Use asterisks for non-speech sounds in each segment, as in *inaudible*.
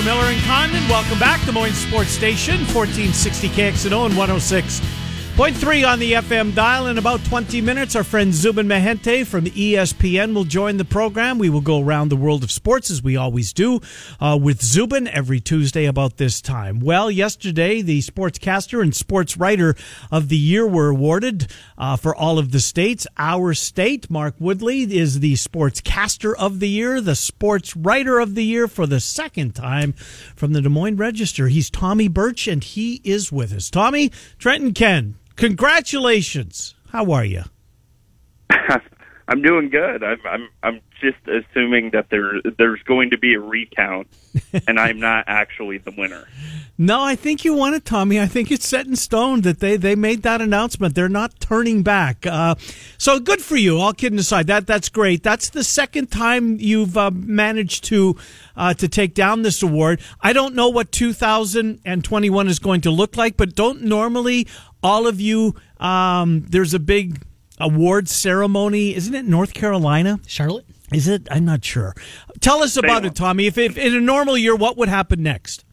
Miller and Condon. Welcome back, Des Moines Sports Station, 1460 KXNO and 106. Point three on the FM dial. In about 20 minutes, our friend Zubin Mehenti from ESPN will join the program. We will go around the world of sports as we always do uh, with Zubin every Tuesday about this time. Well, yesterday, the sportscaster and sports writer of the year were awarded uh, for all of the states. Our state, Mark Woodley, is the sportscaster of the year, the sports writer of the year for the second time from the Des Moines Register. He's Tommy Birch, and he is with us. Tommy, Trenton Ken, congratulations. How are you? *laughs* I'm doing good. I'm I'm I'm just assuming that there there's going to be a recount, *laughs* and I'm not actually the winner. No, I think you won it, Tommy. I think it's set in stone that they, they made that announcement. They're not turning back. Uh, so good for you. All kidding aside, that that's great. That's the second time you've uh, managed to uh, to take down this award. I don't know what 2021 is going to look like, but don't normally all of you. Um, there's a big award ceremony, isn't it? North Carolina, Charlotte. Is it? I'm not sure. Tell us about it, Tommy. If, if in a normal year, what would happen next?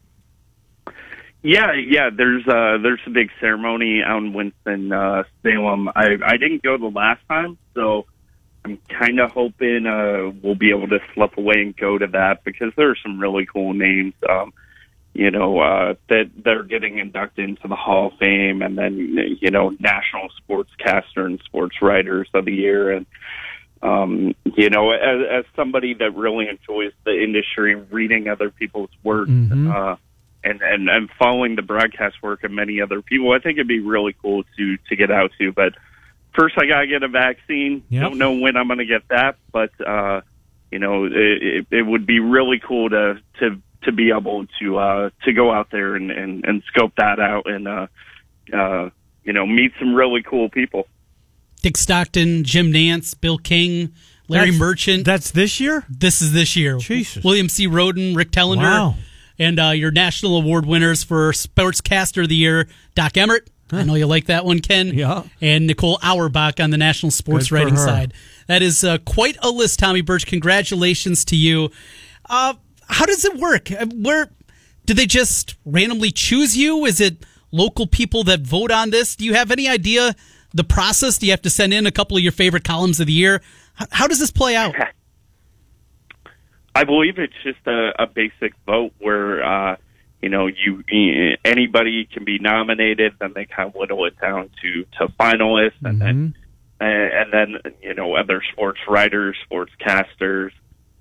Yeah, yeah. There's uh there's a big ceremony out in Winston uh, Salem. I I didn't go the last time, so I'm kind of hoping uh we'll be able to slip away and go to that because there are some really cool names. Um, you know uh, that they're getting inducted into the Hall of Fame, and then you know National Sportscaster and Sports Writers of the Year, and um, you know as, as somebody that really enjoys the industry, reading other people's work. Mhm. Uh, and, and and following the broadcast work of many other people, I think it'd be really cool to to get out to. But first, I gotta get a vaccine. Yep. Don't know when I'm gonna get that, but uh, you know, it, it, it would be really cool to to to be able to uh, to go out there and, and and scope that out and uh, uh, you know meet some really cool people. Dick Stockton, Jim Nantz, Bill King, Larry That's- Merchant. That's this year. This is this year. Jesus. William C. Rhoden, Rick Telander. Wow. And uh, your national award winners for Sportscaster of the Year, Doc Emrick. I know you like that one, Ken. Yeah. And Nicole Auerbach on the national sports Good writing her. side. That is uh, quite a list, Tommy Birch. Congratulations to you. Uh, how does it work? Uh, Where do they just randomly choose you? Is it local people that vote on this? Do you have any idea the process? Do you have to send in a couple of your favorite columns of the year? How, how does this play out? *laughs* I believe it's just a, a basic vote where uh, you know you anybody can be nominated, then they kind of whittle it down to to finalists, and then and then you know other sports writers, sportscasters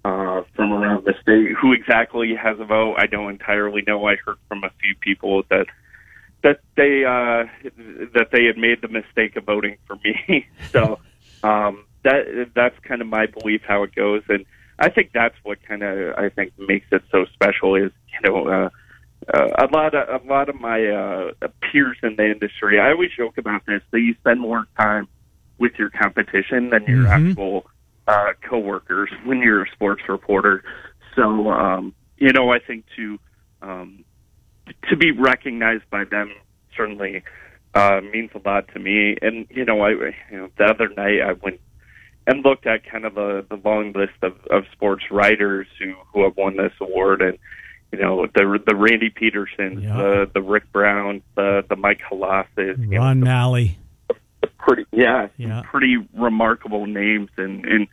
uh, from around the state. Who exactly has a vote? I don't entirely know. I heard from a few people that that they uh, that they had made the mistake of voting for me. *laughs* so um, that that's kind of my belief how it goes, and I think that's what kind of I think makes it so special is you know. Uh, uh, a lot of a lot of my uh, peers in the industry, I always joke about this. That you spend more time with your competition than your Mhm. actual uh, coworkers when you're a sports reporter. So, um, you know, I think to um, to be recognized by them certainly uh, means a lot to me. And you know, I you know the other night I went and looked at kind of the the long list of, of sports writers who who have won this award and. You know the the Randy Petersons, Yeah. the the Rick Brown, the the Mike Colossus, you know, Ron Maly. pretty yeah, Yeah. pretty remarkable names and and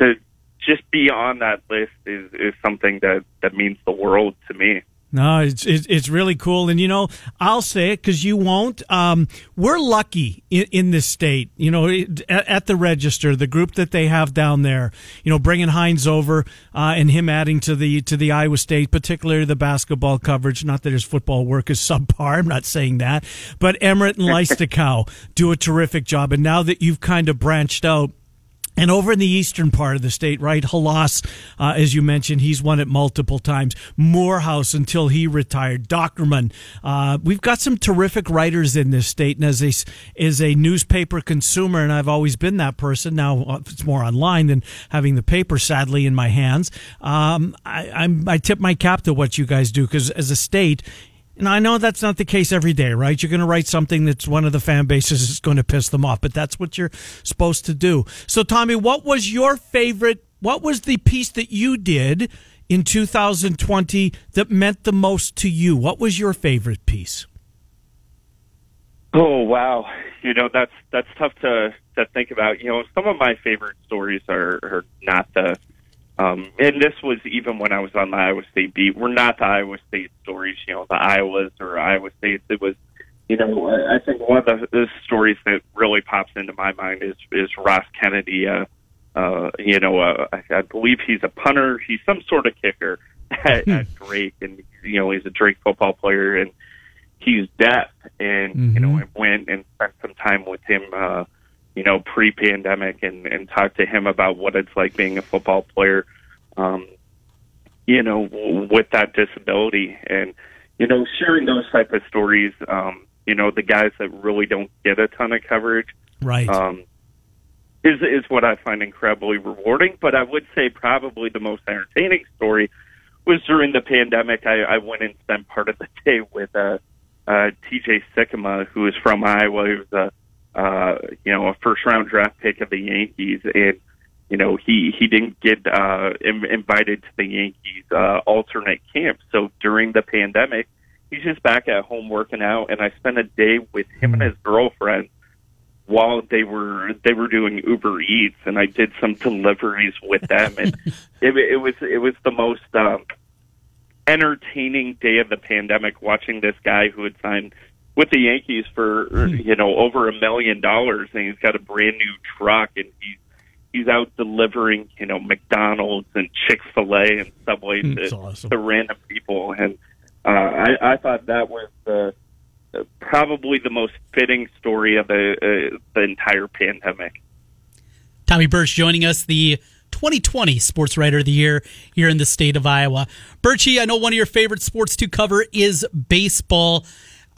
to just be on that list is is something that that means the world to me No, it's it's, really cool, and you know I'll say it because you won't. Um, we're lucky in, in this state. You know, at, at, the register, the group that they have down there. You know, bringing Hines over uh, and him adding to the to the Iowa State, particularly the basketball coverage. Not that his football work is *laughs* subpar. I'm not saying that, but Emmert and *laughs* Leistikow do a terrific job. And now that you've kind of branched out and over in the eastern part of the state, right, Hlas, uh, as you mentioned, he's won it multiple times. Morehouse until he retired. Dochterman. Uh, we've got some terrific writers in this state, and as a as a newspaper consumer, and I've always been that person. Now uh, it's more online than having the paper, sadly, in my hands. Um, I, I'm, I tip my cap to what you guys do because as a state, and I know that's not the case every day, right? You're going to write something that's one of the fan bases is going to piss them off, but that's what you're supposed to do. So, Tommy, what was your favorite? What was the piece that you did in 2020 that meant the most to you? What was your favorite piece? Oh wow, you know that's that's tough to to think about. You know, some of my favorite stories are, are not the um, and this was even when I was on the Iowa State beat. We're not the Iowa State stories, you know, the Iowas or Iowa States. It was, you know, I think one of the, the stories that really pops into my mind is is Ross Kennedy. Uh, uh, you know, uh, I, I believe he's a punter. He's some sort of kicker *laughs* at, hmm. at Drake, and you know, he's a Drake football player, and he's deaf. And mm-hmm. you know, I went and spent some time with him. Uh, you know, pre-pandemic and, and talk to him about what it's like being a football player, um, you know, with that disability and, you know, sharing those type of stories, um, you know, the guys that really don't get a ton of coverage. Right. Um, is, is what I find incredibly rewarding, but I would say probably the most entertaining story was during the pandemic. I, I went and spent part of the *laughs* day with, uh, uh, TJ Sikkema, who is from Iowa. He was a uh, you know, a first round draft pick of the Yankees, and you know he he didn't get uh, Im- invited to the Yankees uh, alternate camp. So during the pandemic, he's just back at home working out, and I spent a day with him and his girlfriend while they were they were doing Uber Eats, and I did some deliveries with them, and *laughs* it, it was it was the most um, entertaining day of the pandemic watching this guy who had signed with the Yankees for hmm. you know over a million dollars, and he's got a brand new truck, and he's he's out delivering you know McDonald's and Chick Fil A and Subway to, awesome. to random people, and uh, I, I thought that was the uh, probably the most fitting story of the uh, the entire pandemic. Tommy Birch joining us, the 2020 Sports Writer of the Year here in the state of Iowa. Birchie, I know one of your favorite sports to cover is baseball.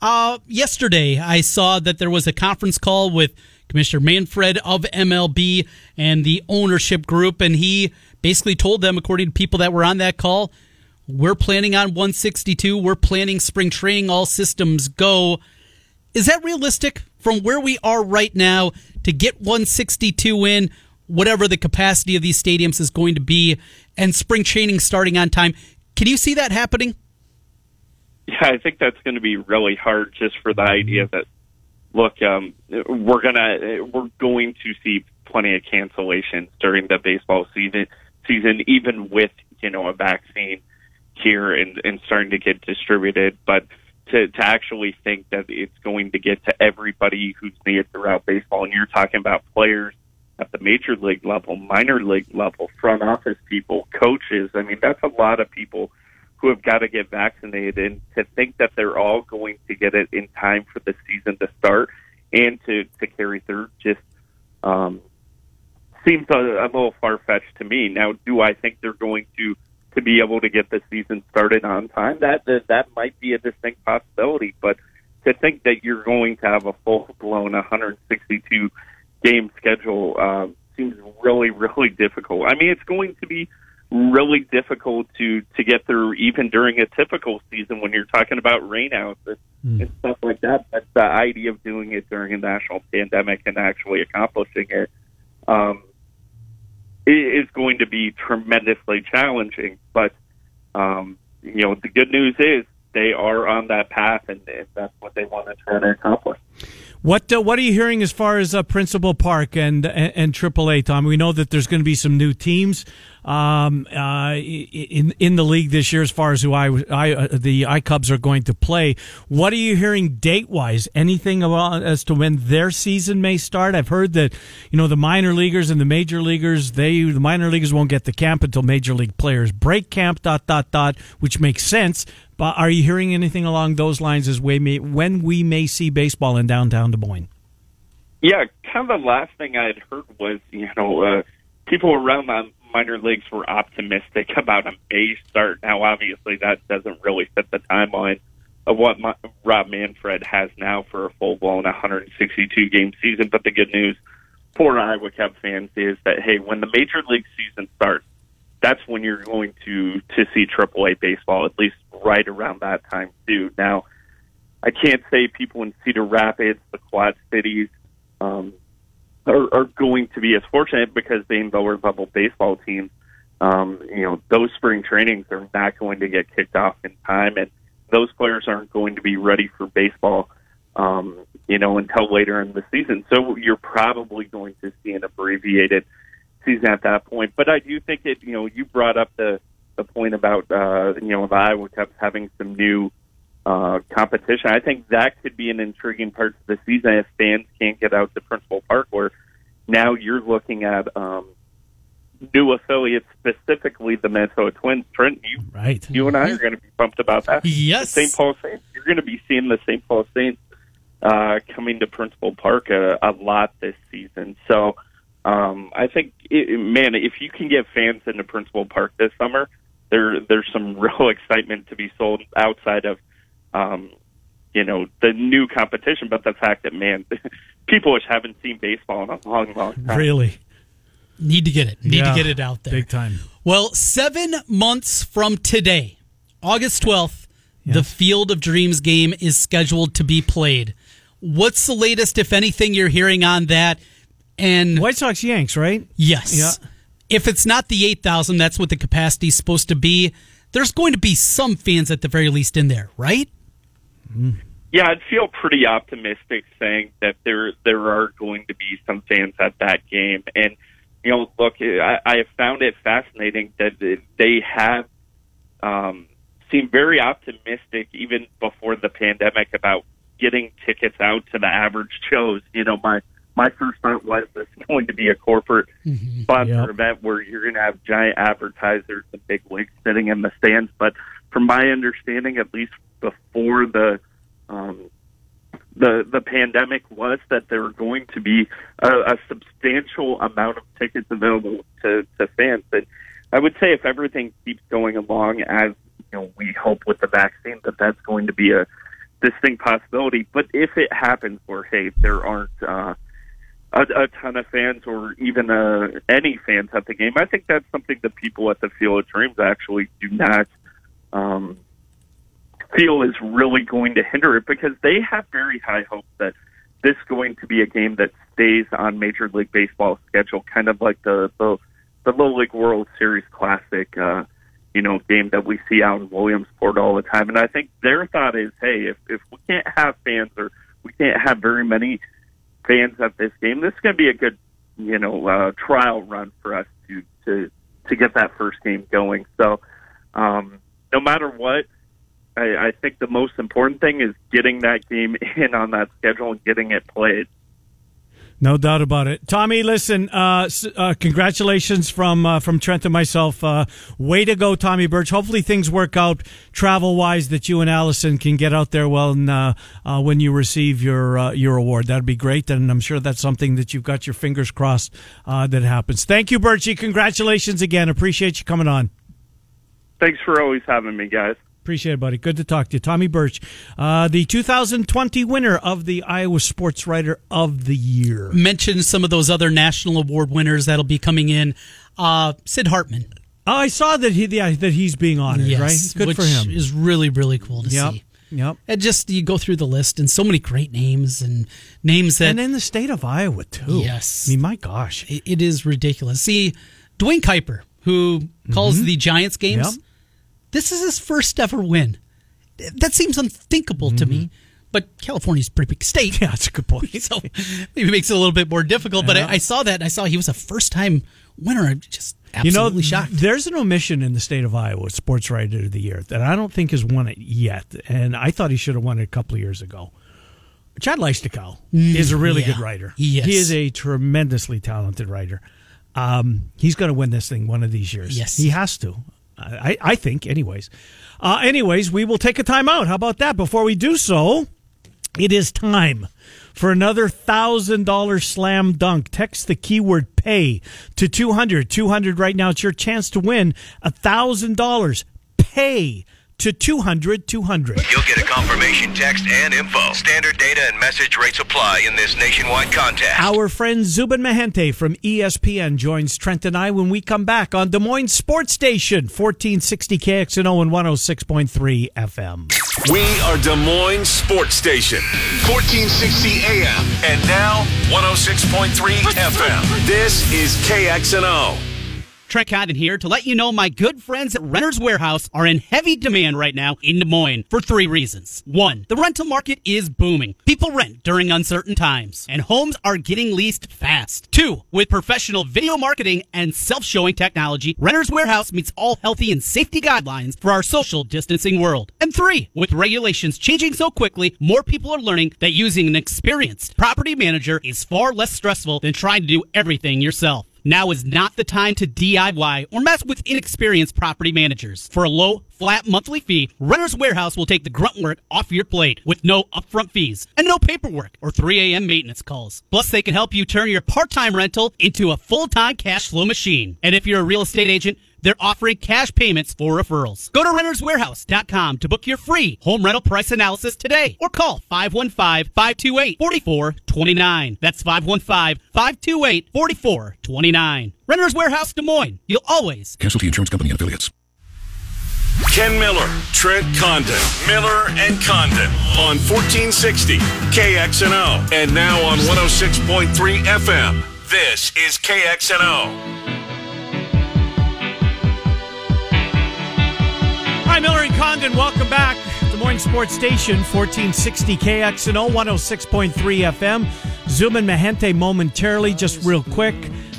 Uh, yesterday, I saw that there was a conference call with Commissioner Manfred of MLB and the ownership group, and he basically told them, according to people that were on that call, we're planning on 162. We're planning spring training. All systems go. Is that realistic from where we are right now to get 162 in, whatever the capacity of these stadiums is going to be, and spring training starting on time? Can you see that happening? Yeah, I think that's going to be really hard just for the idea that look, um, we're gonna we're going to see plenty of cancellations during the baseball season season, even with you know a vaccine here and, and starting to get distributed. But to to actually think that it's going to get to everybody who's needed throughout baseball, and you're talking about players at the major league level, minor league level, front office people, coaches. I mean, that's a lot of people who have got to get vaccinated and to think that they're all going to get it in time for the season to start and to, to carry through just um, seems a, a little far fetched to me. Now, do I think they're going to to be able to get the season started on time? That that, that might be a distinct possibility, but to think that you're going to have a full blown 162 game schedule uh, seems really *laughs* really difficult. I mean, it's going to be really difficult to to get through even during a typical season when you're talking about rainouts and, mm. and stuff like that. But the idea of doing it during a national pandemic and actually accomplishing it um, is going to be tremendously challenging. But um, you know, the good news is they are on that path, and, and that's what they want to try to accomplish. What uh, what are you hearing as far as uh, Principal Park and and, AAA, Tom? We know that there's going to be some new teams um, uh, in in the league this year as far as who I, I uh, the I Cubs are going to play. What are you hearing date wise? Anything about as to when their season may start? I've heard that you know the minor leaguers and the major leaguers they the minor leaguers won't get the camp until major league players break camp. Dot dot dot, which makes sense. But are you hearing anything along those lines as we may, when we may see baseball in downtown Des Moines? Yeah, kind of the last thing I had heard was, you know, uh, people around the minor leagues were optimistic about a May start. Now, obviously, that doesn't really fit the timeline of what my, Rob Manfred has now for a full blown 162 game season. But the good news for Iowa Cub fans is that, hey, when the major league season starts, that's when you're going to to see AAA baseball, at least right around that time too. Now, I can't say people in Cedar Rapids, the Quad Cities, um, are, are going to be as fortunate because being lower level baseball teams, um, you know, those spring trainings are not going to get kicked off in time, and those players aren't going to be ready for baseball, um, you know, until later in the season. So you're probably going to see an abbreviated season at that point. But I do think it. You know, you brought up the the point about uh, you know the Iowa Cubs having some new uh, competition. I think that could be an intriguing part of the season if fans can't get out to Principal Park, where now you're looking at um, new affiliates, specifically the Minnesota Twins. Trent, you, right. you and I are going to be pumped about that. Yes, St. Paul Saints. You're going to be seeing the St. Paul Saints uh, coming to Principal Park a, a lot this season. So um, I think, it, man, if you can get fans into Principal Park this summer, there there's some *laughs* real excitement to be sold outside of, um, you know, the new competition, but the fact that man, *laughs* people just haven't seen baseball in a long, long time. Really need to get it. Need Yeah, to get it out there big time. Well, seven months from today, August twelfth, the Field of Dreams game is scheduled to be played. What's the latest, if anything, you're hearing on that? And White Sox Yanks, right? Yes. Yeah. If it's not the 8,000, that's what the capacity is supposed to be. There's going to be some fans at the very least in there, right? Yeah, I'd feel pretty optimistic saying that there there are going to be some fans at that game, and you know, look, I, I have found it fascinating that they have um, seemed very optimistic even before the pandemic about getting tickets out to the average Joes. You know, my my first thought was this is going to be a corporate sponsor Yep. event where you're going to have giant advertisers and big wigs sitting in the stands. But from my understanding, at least before the um, the the pandemic was that there were going to be a, a substantial amount of tickets available to, to fans. And I would say if everything keeps going along as you know we hope with the vaccine, that that's going to be a distinct possibility. But if it happens where hey there aren't uh, a, a ton of fans or even uh, any fans at the game, I think that's something that people at the Field of Dreams actually do not. Um, feel is really going to hinder it because they have very high hopes that this is going to be a game that stays on Major League Baseball schedule, kind of like the the, the Little League World Series Classic, uh, you know, game that we see out in Williamsport all the time. And I think their thought is, hey, if if we can't have fans or we can't have very many fans at this game, this is going to be a good, you know, uh, trial run for us to to to get that first game going. So, um, no matter what. I, I think the most important thing is getting that game *laughs* in on that schedule and getting it played. No doubt about it. Tommy, listen, uh, uh, congratulations from uh, from Trent and myself. Uh, way to go, Tommy Birch. Hopefully things work out travel wise that you and Allison can get out there well and, uh, uh, when you receive your your award. That'd be great, and I'm sure that's something that you've got your fingers crossed uh, that happens. Thank you, Birchie. Congratulations again. Appreciate you coming on. Thanks for always having me, guys. Appreciate it, buddy. Good to talk to you. Tommy Birch, uh, the 2020 winner of the Iowa Sports Writer of the Year. Mention some of those other national award winners that'll be coming in. Uh, Sid Hartman. Oh, I saw that he yeah, that he's being honored. yes, right? Good for him. is really, really cool to Yep. see. Yep. And just you go through the list and so many great names and names that And in the state of Iowa too. Yes. I mean, my gosh. it, it is ridiculous. See, Duane Kuiper, who calls the Giants games, Mm-hmm. Yep. This is his first ever win. That seems unthinkable to me. but California's a pretty big state. *laughs* Yeah, that's a good point. *laughs* so maybe it makes it a little bit more difficult. But Yeah. I, I saw that and I saw he was a first time winner. I'm just You know, absolutely shocked. there's an omission in the state of Iowa, Sports Writer of the Year, that I don't think has won it yet, and I thought he should have won it a couple of years ago. Chad Leistikow is a really Mm, yeah. good writer. Yes. He is a tremendously talented writer. Um, he's going to win this thing one of these years. Yes. he has to. I, I think, anyways. Uh, anyways, we will take a time out. How about that? Before we do so, it is time for another thousand dollar slam dunk. Text the keyword pay to 200. 200 right now. It's your chance to win a thousand dollars. Pay to 200. 200. You'll get a confirmation text and info. Standard data and message rates apply in this nationwide contest. Our friend Zubin Mehenti from ESPN joins Trent and I when we come back on Des Moines Sports Station, 1460 KXNO and 106.3 FM. We are Des Moines Sports Station, 1460 AM, and now 106.3 FM. This is KXNO. Trent Condon here to let you know my good friends at Renter's Warehouse are in heavy demand right now in Des Moines for three reasons. One, the rental market is booming. People rent during uncertain times, and homes are getting leased fast. Two, with professional video marketing and self-showing technology, Renter's Warehouse meets all healthy and safety guidelines for our social distancing world. And three, with regulations changing so quickly, more people are learning that using an experienced property manager is far less stressful than trying to do everything yourself. Now is not the time to DIY or mess with inexperienced property managers. For a low, flat monthly fee, Renter's Warehouse will take the grunt work off your plate with no upfront fees and no paperwork or 3 a.m. maintenance calls. Plus, they can help you turn your part-time rental into a full-time cash flow machine. And if you're a real estate agent, they're offering cash payments for referrals. Go to renterswarehouse.com to book your free home rental price analysis today or call 515-528-4429. That's 515-528-4429. Renters Warehouse Des Moines. You'll always Casualty Insurance Company and affiliates. Ken Miller, Trent Condon, Miller and Condon on 1460 KXNO and now on 106.3 FM. This is KXNO. Hi, Miller and Condon. Welcome back. Des Moines Sports Station, 1460 KXNO, 106.3 FM. Zubin Mehenti momentarily, just real quick.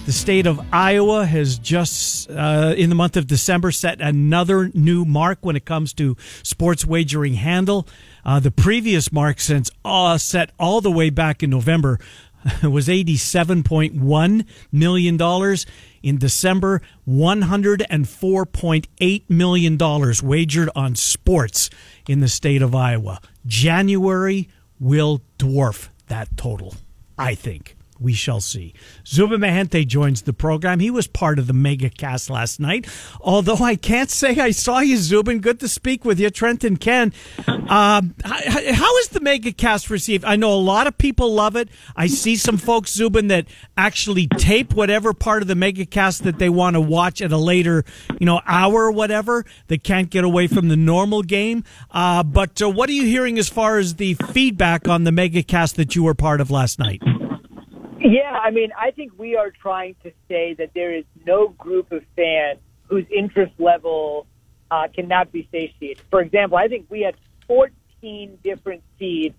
The state of Iowa has just, uh, in the month of December, set another new mark when it comes to sports wagering handle. Uh, the previous mark since uh, set all the way back in November *laughs* was $87.1 million. In December, $104.8 million wagered on sports in the state of Iowa. January will dwarf that total, I think. We shall see. Zubin Mehenti joins the program. He was part of the mega cast last night. Although I can't say I saw you, Zubin. Good to speak with you, Trent and Ken. Um, how is the mega cast received? I know a lot of people love it. I see some folks, Zubin, that actually tape whatever part of the mega cast that they want to watch at a later, you know, hour or whatever. They can't get away from the normal game. Uh, but uh, what are you hearing as far as the feedback on the mega cast that you were part of last night? Yeah, I mean, I think we are trying to say that there is no group of fans whose interest level uh, cannot be satiated. For example, I think we had 14 different feeds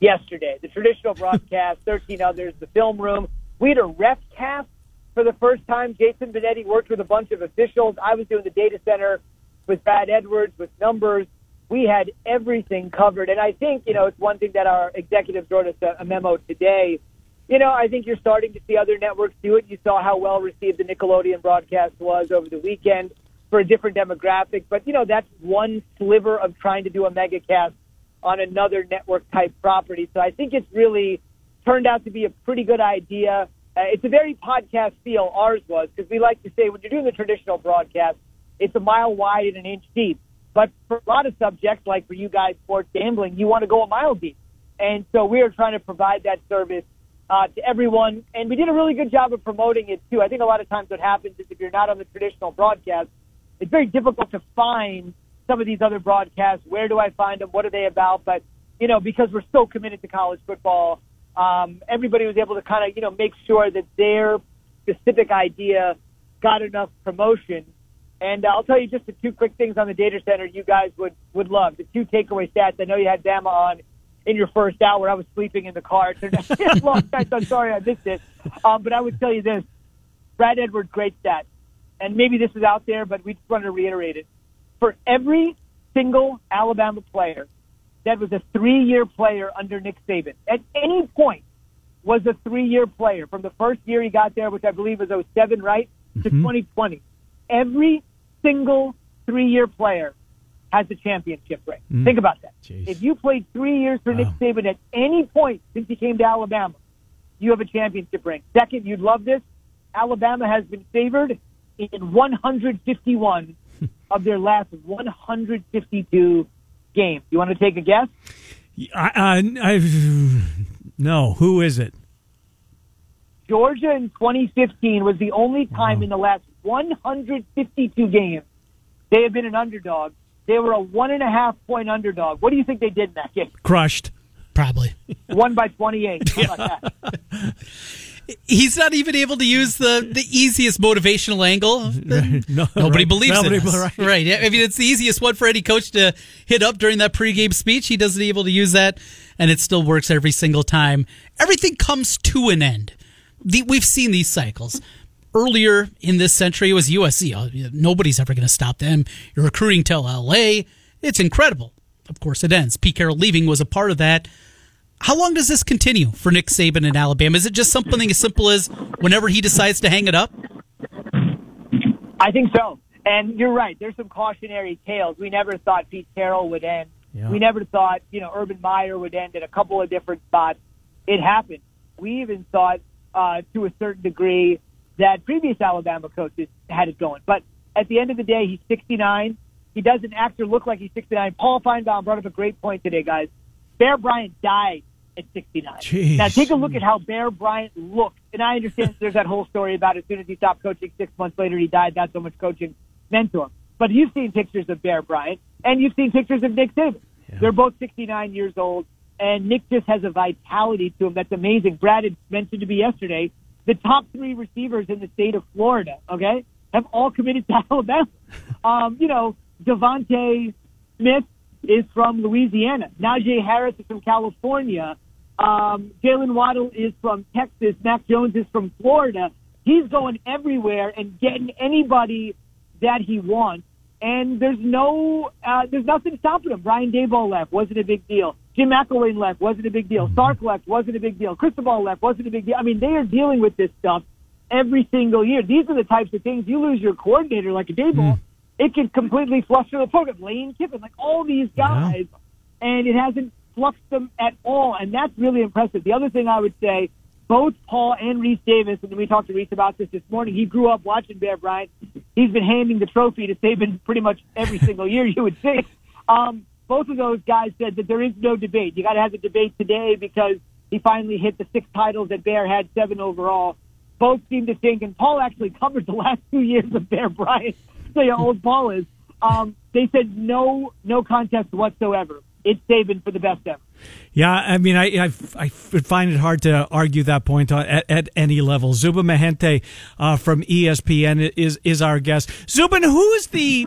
yesterday. The traditional broadcast, *laughs* 13 others, the film room. We had a ref cast for the first time. Jason Benetti worked with a bunch of officials. I was doing the data center with Brad Edwards, with numbers. We had everything covered. And I think, you know, it's one thing that our executives wrote us a, a memo today. You know, I think you're starting to see other networks do it. You saw how well received the Nickelodeon broadcast was over the weekend for a different demographic. But, you know, that's one sliver of trying to do a mega cast on another network type property. So I think it's really turned out to be a pretty good idea. Uh, it's a very podcast feel, ours was, because we like to say when you're doing the traditional broadcast, it's a mile wide and an inch deep. But for a lot of subjects, like for you guys, sports gambling, you want to go a mile deep. And so we are trying to provide that service uh, to everyone. And we did a really good job of promoting it, too. I think a lot of times what happens is if you're not on the traditional broadcast, it's very difficult to find some of these other broadcasts. Where do I find them? What are they about? But, you know, because we're so committed to college football, um, everybody was able to kind of, you know, make sure that their specific idea got enough promotion. And uh, I'll tell you just the two quick things on the data center you guys would, would love. The two takeaway stats. I know you had Bama on. In your first hour. I was sleeping in the car. It turned out to be a long night, I'm sorry I missed it. Um, but I would tell you this: Brad Edwards, great stat, and maybe this is out there, but we just want to reiterate it. For every single Alabama player that was a three-year player under Nick Saban, at any point was a three-year player from the first year he got there, which I believe was 07, right, to 2020. Every single three-year player has a championship ring. Mm. Think about that. Jeez. If you played three years for Nick Saban at any point since he came to Alabama, you have a championship ring. Second, you'd love this. Alabama has been favored in 151 *laughs* of their last 152 games. You want to take a guess? I, I, I, no, who is it? Georgia in 2015 was the only time in the last 152 games they have been an underdog. They were a one and a half point underdog. What do you think they did in that game? Crushed. Probably. *laughs* Won by 28. How about that? *laughs* He's not even able to use the, the easiest motivational angle. *laughs* No, Nobody right. believes Nobody in us. right. Right. I mean, it's the easiest one for any coach to hit up during that pregame speech. He doesn't able to use that, and it still works every single time. Everything comes to an end. The, we've seen these cycles. Earlier in this century, it was USC. Oh, Nobody's ever going to stop them. You're recruiting till LA. It's incredible. Of course, it ends. Pete Carroll leaving was a part of that. How long does this continue for Nick Saban in Alabama? Is it just something as simple as whenever he decides to hang it up? I think so. And you're right. There's some cautionary tales. We never thought Pete Carroll would end. Yeah. We never thought, you know, Urban Meyer would end at a couple of different spots. It happened. We even thought, uh, to a certain degree, that previous Alabama coaches had it going. But at the end of the day, he's 69. He doesn't act or look like he's 69. Paul Finebaum brought up a great point today, guys. Bear Bryant died at 69. Jeez. Now take a look at how Bear Bryant looked. And I understand there's that whole story about as soon as he stopped coaching, six months later he died. Not so much coaching meant to him. But you've seen pictures of Bear Bryant and you've seen pictures of Nick Saban. They're both 69 years old, and Nick just has a vitality to him that's amazing. Brad had mentioned to me yesterday the top three receivers in the state of Florida, okay, have all committed to *laughs* Alabama. Um, you know, DeVonta Smith is from Louisiana. Najee Harris is from California. Um, Jaylen Waddle is from Texas. Mac Jones is from Florida. He's going everywhere and getting anybody that he wants. And there's no, uh, there's nothing stopping him. Brian Daboll left, wasn't a big deal. Jim McElwain left, wasn't a big deal. Sark left, wasn't a big deal. Cristobal left, wasn't a big deal. I mean, they are dealing with this stuff every single year. These are the types of things you lose your coordinator like a Daboll, it can completely fluster the program. Lane Kiffin, like all these guys, and it hasn't fluffed them at all, and that's really impressive. The other thing I would say, both Paul and Rece Davis, and we talked to Reese about this this morning. He grew up watching Bear Bryant. He's been handing the trophy to Saban pretty much every *laughs* single year. You would think. Um, both of those guys said that there is no debate. You got to have the debate today because he finally hit the six titles that Bear had, seven overall. Both seem to think, and Paul actually covered the last two years of Bear Bryant. So how old Paul is. Um, they said no, no contest whatsoever. It's Saban for the best ever. Yeah, I mean, I, I, I would find it hard to argue that point at, at any level. Zubin Mehenti uh, from ESPN is is our guest. Zubin, who is the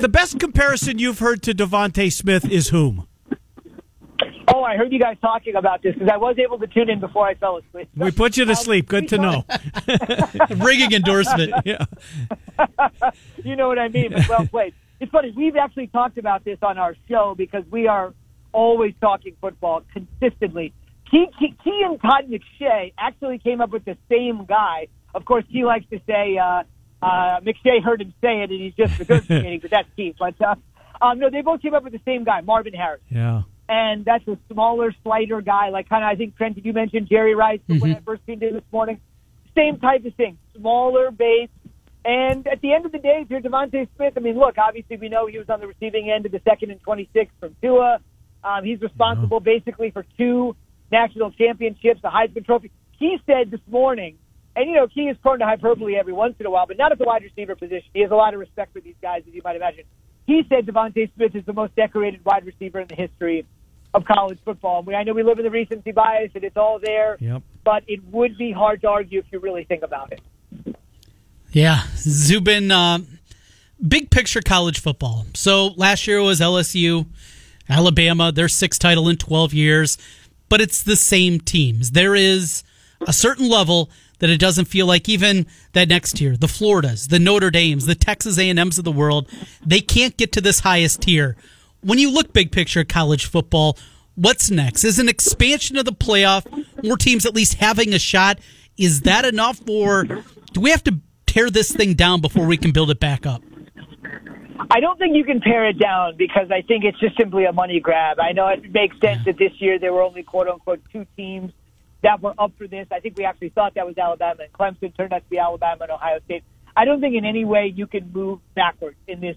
the best comparison you've heard to DeVonta Smith? Is whom? Oh, I heard you guys talking about this because I was able to tune in before I fell asleep. We put you to sleep. Good to know. *laughs* Ringing endorsement. *laughs* Yeah. you know what I mean. But well played. It's funny. We've actually talked about this on our show because we are always talking football consistently. Key, Key, Key and Todd McShay actually came up with the same guy. Of course, Key likes to say uh, uh, McShay heard him say it, and he's just regurgitating. but that's Key. But uh, um, no, they both came up with the same guy, Marvin Harris Yeah. and that's a smaller, slighter guy. Like kind of, I think Trent, did you mention Jerry Rice when I first came in this morning? Same type of thing, smaller base. And at the end of the day, if you're DeVonta Smith, I mean, look, obviously we know he was on the receiving end of the second and 26 from Tua. Um, he's responsible basically for two national championships, the Heisman Trophy. He said this morning, and you know, Key is prone to hyperbole every once in a while, but not at the wide receiver position. He has a lot of respect for these guys, as you might imagine. He said DeVonta Smith is the most decorated wide receiver in the history of college football. We, I know we live in the recency bias, and it's all there, Yep. but it would be hard to argue if you really think about it. Yeah, Zubin, uh, big picture college football. So last year was LSU. Alabama, their sixth title in 12 years, but it's the same teams. There is a certain level that it doesn't feel like even that next tier, the Floridas, the Notre Dames, the Texas A&Ms of the world, they can't get to this highest tier. When you look big picture college football, what's next? Is an expansion of the playoff, more teams at least having a shot, is that enough or do we have to tear this thing down before we can build it back up? I don't think you can pare it down because I think it's just simply a money grab. I know it makes sense that this year there were only quote unquote two teams that were up for this. I think we actually thought that was Alabama and Clemson. Turned out to be Alabama and Ohio State. I don't think in any way you can move backwards in this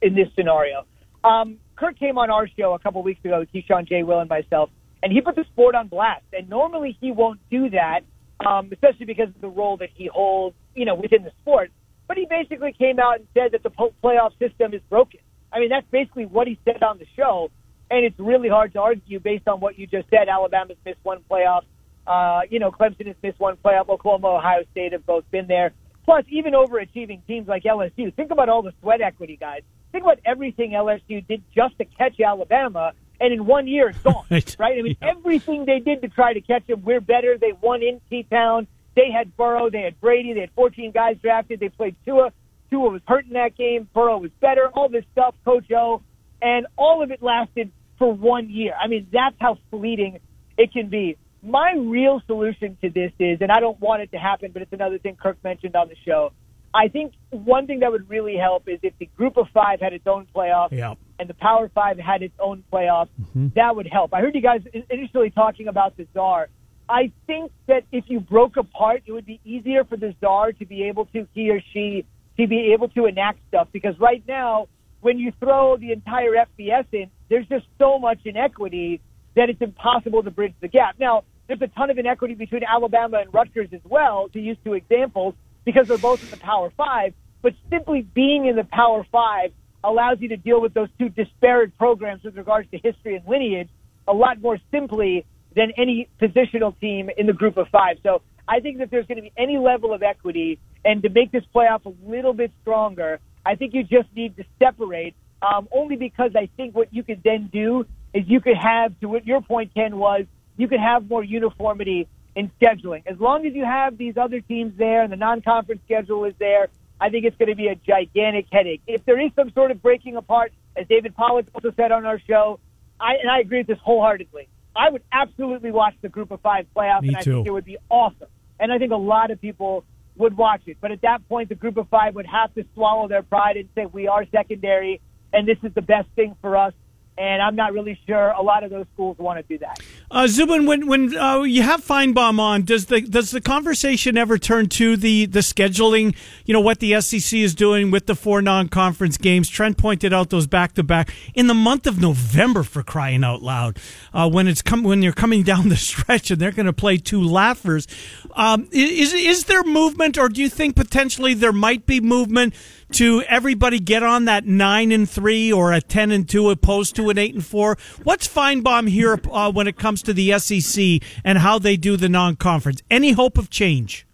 in this scenario. Um, Kurt came on our show a couple weeks ago with Keyshawn J. Will and myself, and he put the sport on blast. And normally he won't do that, um, especially because of the role that he holds, you know, within the sport. But he basically came out and said that the playoff system is broken. I mean, that's basically what he said on the show, and it's really hard to argue based on what you just said. Alabama's missed one playoff. Uh, you know, Clemson has missed one playoff. Oklahoma, Ohio State have both been there. Plus, even overachieving teams like LSU. Think about all the sweat equity, guys. Think about everything LSU did just to catch Alabama, and in one year it's gone. *laughs* right. right? I mean, yeah. everything they did to try to catch them. We're better. They won in T-Town. They had Burrow. They had Brady. They had 14 guys drafted. They played Tua. Tua was hurt in that game. Burrow was better. All this stuff, Coach O, and all of it lasted for one year. I mean, that's how fleeting it can be. My real solution to this is, and I don't want it to happen, but it's another thing Kirk mentioned on the show. I think one thing that would really help is if the group of five had its own playoff yep. and the power five had its own playoff, mm-hmm. that would help. I heard you guys initially talking about the czar. I think that if you broke apart, it would be easier for the czar to be able to, he or she, to be able to enact stuff. Because right now, when you throw the entire FBS in, there's just so much inequity that it's impossible to bridge the gap. Now, there's a ton of inequity between Alabama and Rutgers as well, to use two examples, because they're both in the Power Five. But simply being in the Power Five allows you to deal with those two disparate programs with regards to history and lineage a lot more simply than any positional team in the group of five. So I think that there's going to be any level of equity, and to make this playoff a little bit stronger, I think you just need to separate. Um, only because I think what you could then do is you could have, to what your point, Ken, was you could have more uniformity in scheduling. As long as you have these other teams there and the non-conference schedule is there, I think it's going to be a gigantic headache. If there is some sort of breaking apart, as David Pollack also said on our show, I, and I agree with this wholeheartedly. I would absolutely watch the Group of Five playoff, Me and I too. think it would be awesome. And I think a lot of people would watch it. But at that point, the Group of Five would have to swallow their pride and say, "We are secondary, and this is the best thing for us." And I'm not really sure a lot of those schools want to do that. Uh, Zubin, when when uh, you have Finebaum on, does the does the conversation ever turn to the the scheduling? You know what the SEC is doing with the four non conference games. Trent pointed out those back to back in the month of November for crying out loud. Uh, when it's come when you're coming down the *laughs* stretch and they're going to play two laughers. Um, is is there movement, or do you think potentially there might be movement? To everybody get on that nine and three or a ten and two opposed to an eight and four? What's Finebaum here uh, when it comes to the SEC and how they do the non-conference? Any hope of change?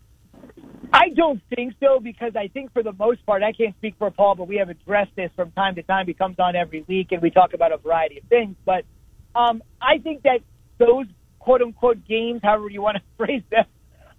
I don't think so because I think for the most part, I can't speak for Paul, but we have addressed this from time to time. He comes on every week and we talk about a variety of things. But um, I think that those quote unquote games, however you want to *laughs* phrase them,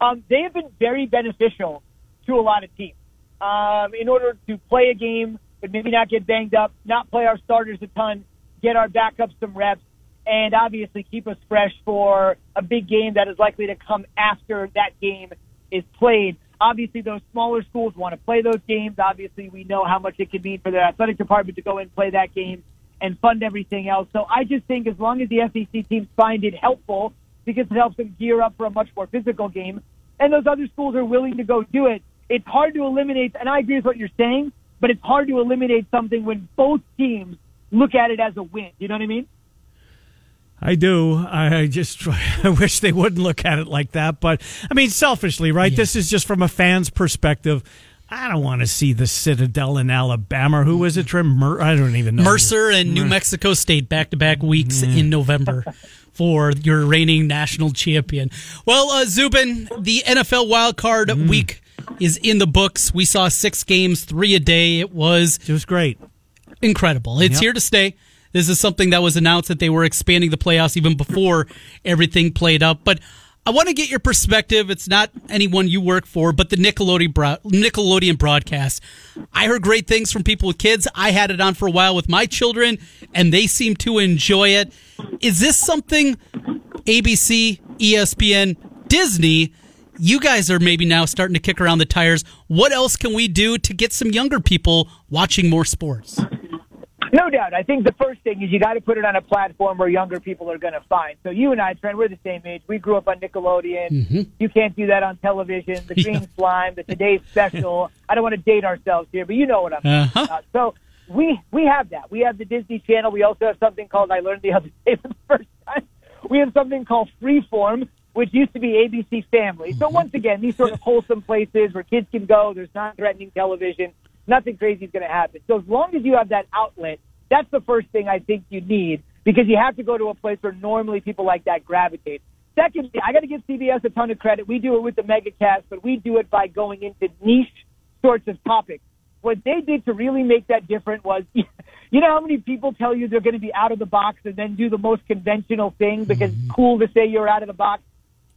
um, they have been very beneficial to a lot of teams um, in order to play a game, but maybe not get banged up, not play our starters a ton, get our backups some reps, and obviously keep us fresh for a big game that is likely to come after that game is played. Obviously, those smaller schools want to play those games. Obviously, we know how much it can mean for their athletic department to go and play that game and fund everything else. So I just think as long as the SEC teams find it helpful, because it helps them gear up for a much more physical game, and those other schools are willing to go do it, it's hard to eliminate, and I agree with what you're saying, but it's hard to eliminate something when both teams look at it as a win. You know what I mean? I do. I just *laughs* I wish they wouldn't look at it like that. But I mean, selfishly, right? Yeah. This is just from a fan's perspective. I don't want to see the Citadel in Alabama. Who is it? Trim? Mer- I don't even know. Mercer and New Mexico State back to back weeks yeah. in November *laughs* for your reigning national champion. Well, uh, Zubin, the NFL wild card mm. week is in the books. We saw six games, three a day. It was it was great, incredible. It's yep. here to stay. This is something that was announced that they were expanding the playoffs even before everything played up. But I want to get your perspective. It's not anyone you work for, but the Nickelodeon Nickelodeon broadcast. I heard great things from people with kids. I had it on for a while with my children, and they seem to enjoy it. Is this something ABC, ESPN, Disney? You guys are maybe now starting to kick around the tires. What else can we do to get some younger people watching more sports? No doubt. I think the first thing is you got to put it on a platform where younger people are going to find. So you and I, Trent, we're the same age. We grew up on Nickelodeon. Mm-hmm. You can't do that on television. The Green Yeah. Slime, the Today *laughs* Special. I don't want to date ourselves here, but you know what I'm Uh-huh. talking about. So we we have that. We have the Disney Channel. We also have something called I learned the other *laughs* day for the first time. We have something called Freeform, which used to be ABC Family. So mm-hmm. once again, these sort of wholesome places where kids can go. There's non-threatening television. Nothing crazy is going to happen. So as long as you have that outlet, that's the first thing I think you need because you have to go to a place where normally people like that gravitate. Secondly, I got to give CBS a ton of credit. We do it with the MegaCast, but we do it by going into niche sorts of topics. What they did to really make that different was, *laughs* you know how many people tell you they're going to be out of the box and then do the most conventional thing because it's cool to say you're out of the box?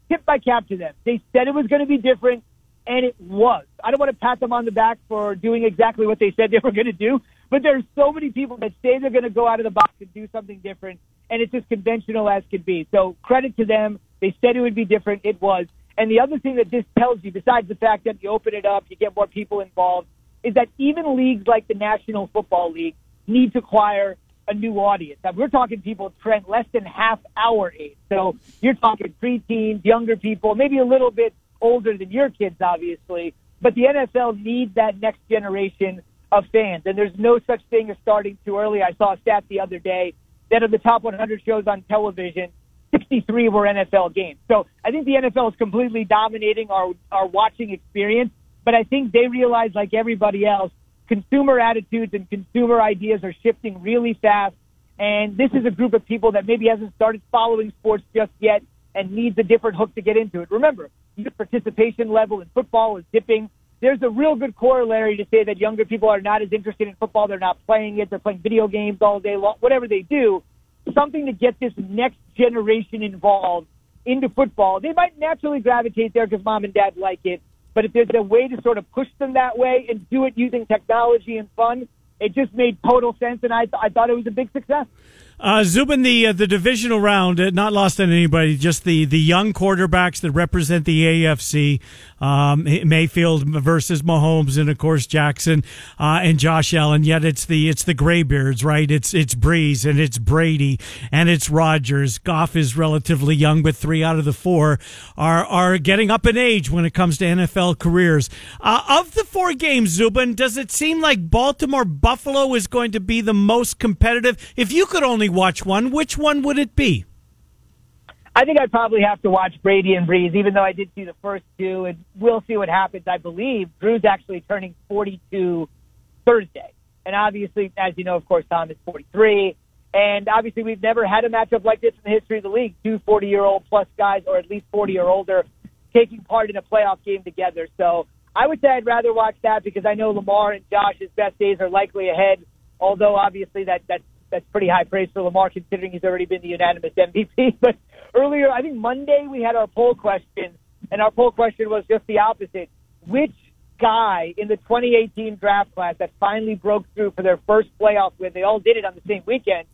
Tip by cap to them. They said it was going to be different, and it was. I don't want to pat them on the back for doing exactly what they said they were going to do, but there's so many people that say they're going to go out of the box and do something different, and it's as conventional as could be. So credit to them. They said it would be different. It was. And the other thing that this tells you, besides the fact that you open it up, you get more people involved, is that even leagues like the National Football League need to acquire a new audience. Now, we're talking people, Trent, less than half our age. So you're talking preteens, younger people, maybe a little bit older than your kids, obviously. But the NFL needs that next generation of fans. And there's no such thing as starting too early. I saw a stat the other day that of the top 100 shows on television, 63 were NFL games. So I think the NFL is completely dominating our, our watching experience. But I think they realize, like everybody else, consumer attitudes and consumer ideas are shifting really fast. And this is a group of people that maybe hasn't started following sports just yet and needs a different hook to get into it. Remember, the participation level in football is dipping. There's a real good corollary to say that younger people are not as interested in football. They're not playing it. They're playing video games all day long. Whatever they do, something to get this next generation involved into football. They might naturally gravitate there because mom and dad like it. But if there's a way to sort of push them that way and do it using technology and fun, it just made total sense, and I, th- I thought it was a big success. Uh, Zubin, the uh, the divisional round, uh, not lost on anybody. Just the, the young quarterbacks that represent the AFC. Um, Mayfield versus Mahomes, and of course Jackson uh, and Josh Allen. Yet it's the it's the graybeards, right? It's it's Brees and it's Brady and it's Rodgers. Goff is relatively young, but three out of the four are are getting up in age when it comes to NFL careers. Uh, of the four games, Zubin, does it seem like Baltimore Buffalo is going to be the most competitive? If you could only watch one, which one would it be? I think I'd probably have to watch Brady and Brees, even though I did see the first two, and we'll see what happens. I believe Drew's actually turning 42 Thursday. And obviously, as you know, of course, Tom is 43. And obviously, we've never had a matchup like this in the history of the league. Two 40 year old plus guys, or at least 40 or older, taking part in a playoff game together. So I would say I'd rather watch that because I know Lamar and Josh's best days are likely ahead. Although obviously that that's that's pretty high praise for Lamar considering he's already been the unanimous MVP. *laughs* But earlier, I think Monday we had our poll question, and our poll question was just the opposite: which guy in the 2018 draft class that finally broke through for their first playoff win? They all did it on the same weekend.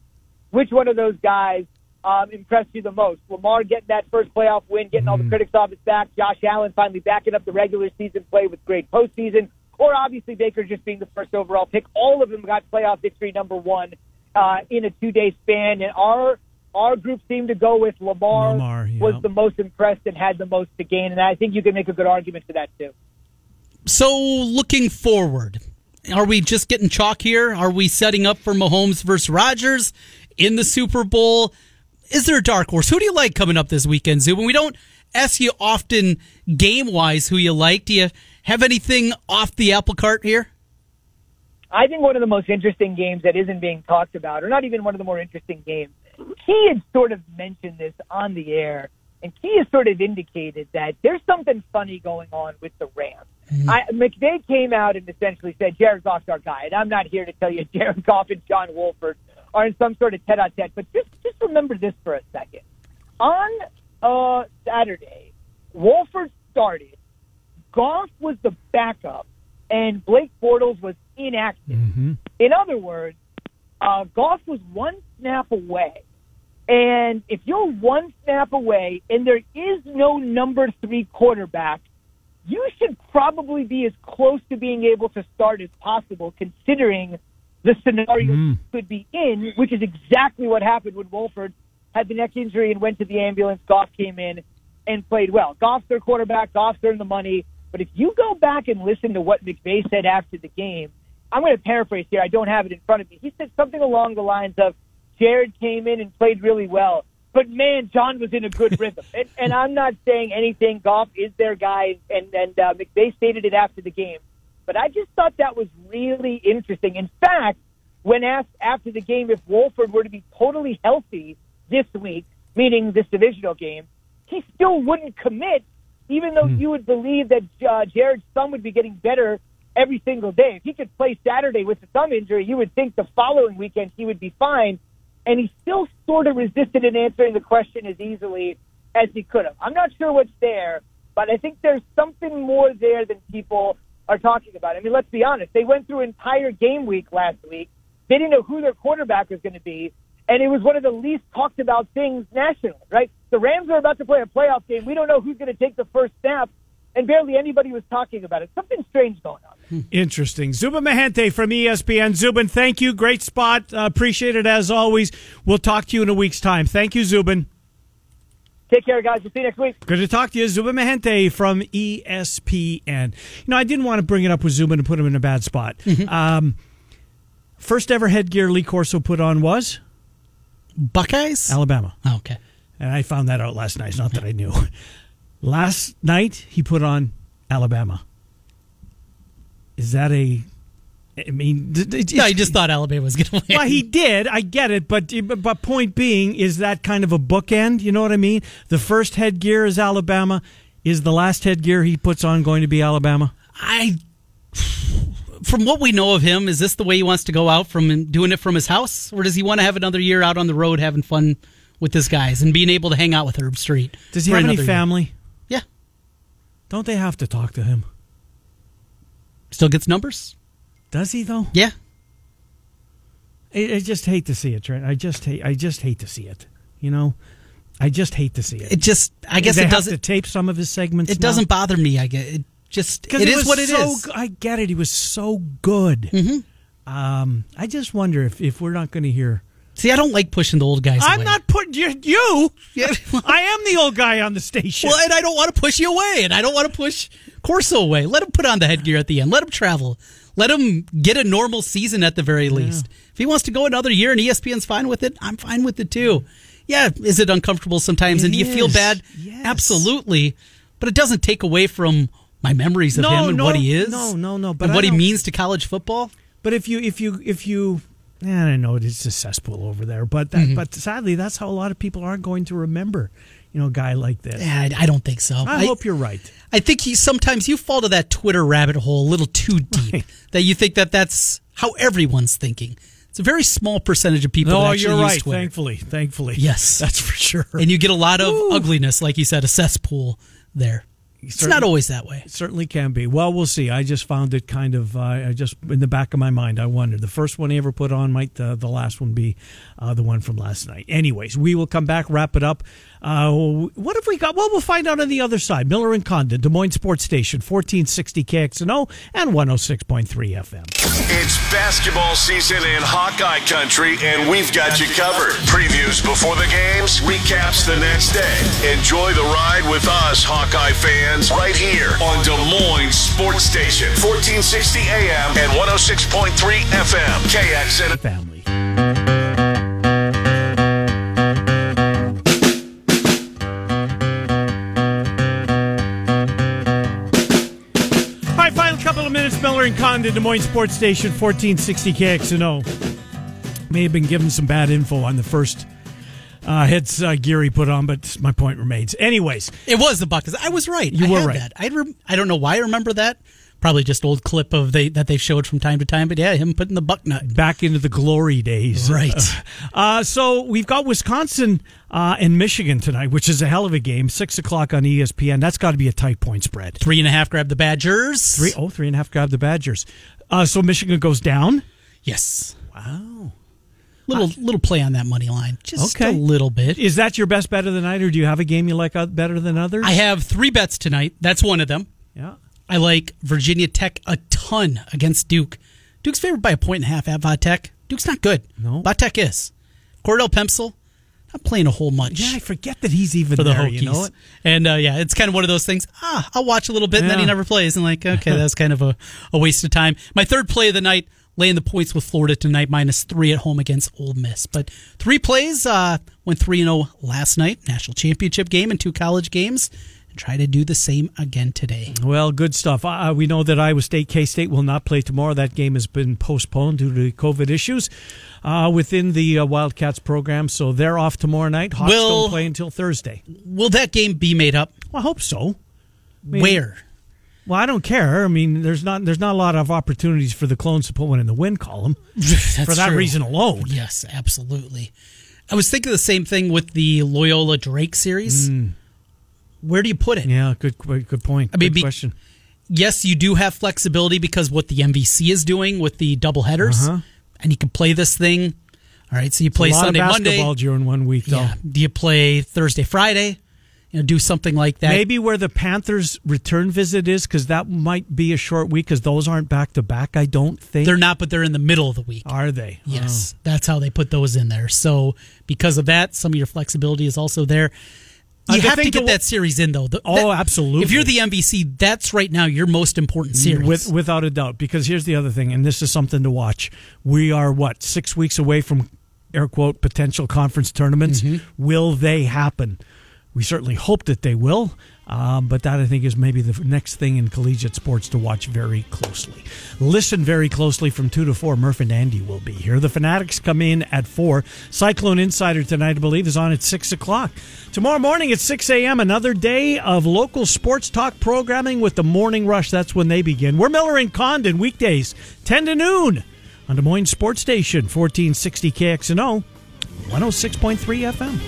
Which one of those guys um, impressed you the most? Lamar getting that first playoff win, getting all the critics off his back. Josh Allen finally backing up the regular season play with great postseason. Or obviously Baker just being the first overall pick. All of them got playoff victory number one uh, in a two-day span, and our our group seemed to go with Lamar, Lamar, yeah. was the most impressed and had the most to gain, and I think you can make a good argument for that too. So, looking forward, are we just getting chalk here? Are we setting up for Mahomes versus Rodgers in the Super Bowl? Is there a dark horse? Who do you like coming up this weekend, Zubin? We don't ask you often game wise who you like. Do you have anything off the apple cart here? I think one of the most interesting games that isn't being talked about, or not even one of the more interesting games, Key had sort of mentioned this on the air, and Key has sort of indicated that there's something funny going on with the Rams. I, McVay came out and essentially said, Jared Goff's our guy, and I'm not here to tell you *laughs* Jared Goff and John Wolford are in some sort of tete-a-tete. But just just remember this for a second. On uh, Saturday, Wolford started. Goff was the backup, and Blake Bortles was inactive. In other words, uh, Goff was one snap away. And if you're one snap away and there is no number three quarterback, you should probably be as close to being able to start as possible, considering the scenario you could be in, which is exactly what happened when Wolford had the neck injury and went to the ambulance. Goff came in and played well. Goff's their quarterback. Goff's earned the money. But if you go back and listen to what McVay said after the game, I'm going to paraphrase here. I don't have it in front of me. He said something along the lines of, Jared came in and played really well, but man, John was in a good rhythm. And, and I'm not saying anything. Goff is their guy, and and uh, McVay stated it after the game. But I just thought that was really interesting. In fact, when asked after the game if Wolford were to be totally healthy this week, meaning this divisional game, he still wouldn't commit, even though you would believe that uh, Jared's thumb would be getting better every single day. If he could play Saturday with the thumb injury, you would think the following weekend he would be fine. And he still sort of resisted in answering the question as easily as he could have. I'm not sure what's there, but I think there's something more there than people are talking about. I mean, let's be honest. They went through entire game week last week. They didn't know who their quarterback was going to be, and it was one of the least talked about things nationally, right? The Rams are about to play a playoff game. We don't know who's going to take the first snap, and barely anybody was talking about it. Something strange going on. Interesting. Zubin Mehenti from ESPN. Zubin, thank you. Great spot. Uh, appreciate it as always. We'll talk to you in a week's time. Thank you, Zubin. Take care, guys. We'll see you next week. Good to talk to you, Zubin Mehenti from ESPN. You know, I didn't want to bring it up with Zubin and put him in a bad spot. *laughs* Um, first ever headgear Lee Corso put on was Buckeyes? Alabama. Oh, okay. And I found that out last night. It's not that I knew. *laughs* Last night, he put on Alabama. Is that a. I mean, No, I just thought Alabama was going to win. Well, he did. I get it, but but point being is that kind of a bookend. You know what I mean? The first headgear is Alabama. Is the last headgear he puts on going to be Alabama? I, from what we know of him, is this the way he wants to go out from doing it from his house, or does he want to have another year out on the road having fun with his guys and being able to hang out with Herbstreit? Does he have any family? year? Don't they have to talk to him? still gets numbers. Does he though? Yeah, I, I just hate to see it, Trent. I just hate. I just hate to see it. You know, I just hate to see it. it just. I guess they it have doesn't. to tape some of his segments. It doesn't bother me. I get it. Just because it is was what it is. so go- I get it. He was so good. Mm-hmm. Um, I just wonder if if we're not going to hear. See, I don't like pushing the old guys. I'm away. not putting you. You. *laughs* I am the old guy on the station. Well, and I don't want to push you away, and I don't want to push Corso away. Let him put on the headgear at the end. Let him travel. Let him get a normal season at the very least. If he wants to go another year and ESPN's fine with it, I'm fine with it too. Yeah, is it uncomfortable sometimes? It and do you feel bad? Yes. Absolutely. But it doesn't take away from my memories of No, him and no, what he is. no, no, no, but and what he means to college football. But if you if you if you I know, it's a cesspool over there. But that, Mm-hmm. but sadly, that's how a lot of people aren't going to remember, you know, a guy like this. Yeah, I, I don't think so. I, hope you're right. I think he sometimes you fall to that Twitter rabbit hole a little too deep Right. that you think that that's how everyone's thinking. It's a very small percentage of people. that No, actually you're use right. Twitter. Thankfully, thankfully, Yes. *laughs* that's for sure. and you get a lot of Ooh. ugliness, like you said, a cesspool there. It's not always that way. It certainly can be. Well, we'll see. I just found it kind of. Uh, I just in the back of my mind, I wondered the first one he ever put on might uh, the last one be uh, the one from last night. Anyways, we will come back, wrap it up. Uh, what have we got? Well, we'll find out on the other side. Miller and Condon, Des Moines Sports Station, fourteen sixty KXNO and one hundred six point three FM. It's basketball season in Hawkeye country, and we've got you covered. Previews before the games, recaps the next day. Enjoy the ride with us, Hawkeye fans, right here on Des Moines Sports Station, 1460 AM and 106.3 FM. KXN. Family. Couple minutes. Miller and Condon, Des Moines Sports Station, 1460 KXNO. May have been given some bad info on the first uh, heads uh, Geary put on, but my point remains. Anyways, It was the Buckeyes. I was right. You I were right. That. I rem- I don't know why I remember that, Probably just old clip of they that they showed from time to time. But yeah, him putting the buck nut. Back into the glory days. Right. *laughs* Uh, so we've got Wisconsin uh, and Michigan tonight, which is a hell of a game. Six o'clock on ESPN. That's got to be a tight point spread. Three and a half grab the Badgers. Three, oh, three and a half grab the Badgers. Uh, so Michigan goes down. Yes. Wow. Little little play on that money line. Just Okay. a little bit. Is that your best bet of the night, or do you have a game you like uh, better than others? I have three bets tonight. That's one of them. yeah. I like Virginia Tech a ton against Duke. Duke's favored by a point and a half at Va Tech. Duke's not good. No. Va Tech is. Cordell Pemsl, not playing a whole bunch. Yeah, I forget that he's even for the there. Hokies. You know? And uh, yeah, it's kind of one of those things. Ah, I'll watch a little bit, and then he never plays. And like, okay, *laughs* that's kind of a, a waste of time. My third play of the night, laying the points with Florida tonight, minus three at home against Ole Miss. But three plays, uh, went three and zero last night, national championship game and two college games, try to do the same again today. Well, good stuff. Uh, we know that Iowa State, K State will not play tomorrow. That game has been postponed due to COVID issues uh, within the uh, Wildcats program. So they're off tomorrow night. Hawks Will- don't play until Thursday. Will that game be made up? Well, I hope so. mean- Where? Well, I don't care. I mean, there's not there's not a lot of opportunities for the clones to put one in the win column *laughs* for that true. reason alone. Yes, absolutely. I was thinking the same thing with the Loyola Drake series. Where do you put it? Yeah, good good point. I mean, good be- question. Yes, you do have flexibility because what the MVC is doing with the double headers, Uh-huh. and you can play this thing. All right, so you play Sunday, of Monday. basketball during one week, though. Yeah. Do you play Thursday, Friday? You know, do something like that. Maybe where the Panthers' return visit is, because that might be a short week, because those aren't back to back. I don't think they're not, but they're in the middle of the week. Are they? Yes, that's how they put those in there. So because of that, some of your flexibility is also there. Uh, You the have to get that series in though. The- Oh, that- absolutely. If you're the MVC, that's right now your most important series. With, without a doubt. Because here's the other thing, and this is something to watch. We are, what, six weeks away from air quote potential conference tournaments? Mm-hmm. Will they happen? We certainly hope that they will. Um, but that I think is maybe the next thing in collegiate sports to watch very closely. Listen very closely from two to four. Murph and Andy will be here. The Fanatics come in at four. Cyclone Insider tonight, I believe, is on at six o'clock. Tomorrow morning at six a.m. Another day of local sports talk programming with the Morning Rush. That's when they begin. We're Miller and Condon weekdays, ten to noon on Des Moines Sports Station, fourteen sixty KXNO, one hundred six point three FM.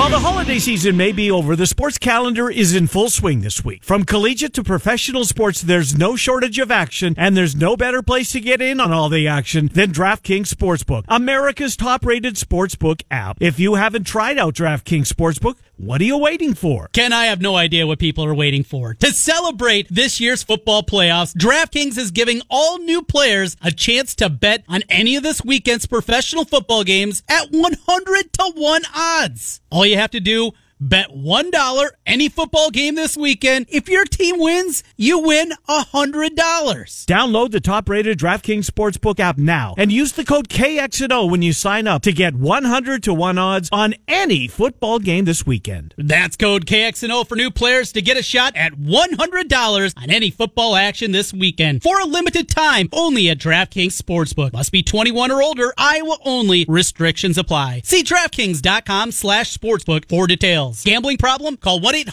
While the holiday season may be over, the sports calendar is in full swing this week. From collegiate to professional sports, there's no shortage of action, and there's no better place to get in on all the action than DraftKings Sportsbook, America's top rated sportsbook app. If you haven't tried out DraftKings Sportsbook, what are you waiting for? Ken, I have no idea what people are waiting for. To celebrate this year's football playoffs, DraftKings is giving all new players a chance to bet on any of this weekend's professional football games at 100 to 1 odds. All you have to do, bet $1 any football game this weekend. If your team wins, you win $100. Download the top rated DraftKings Sportsbook app now and use the code KXNO when you sign up to get 100 to 1 odds on any football game this weekend. That's code KXNO for new players to get a shot at $100 on any football action this weekend for a limited time only at DraftKings Sportsbook. Must be 21 or older, Iowa only. Restrictions apply. See DraftKings.com slash sportsbook for details. Gambling problem? Call 1-800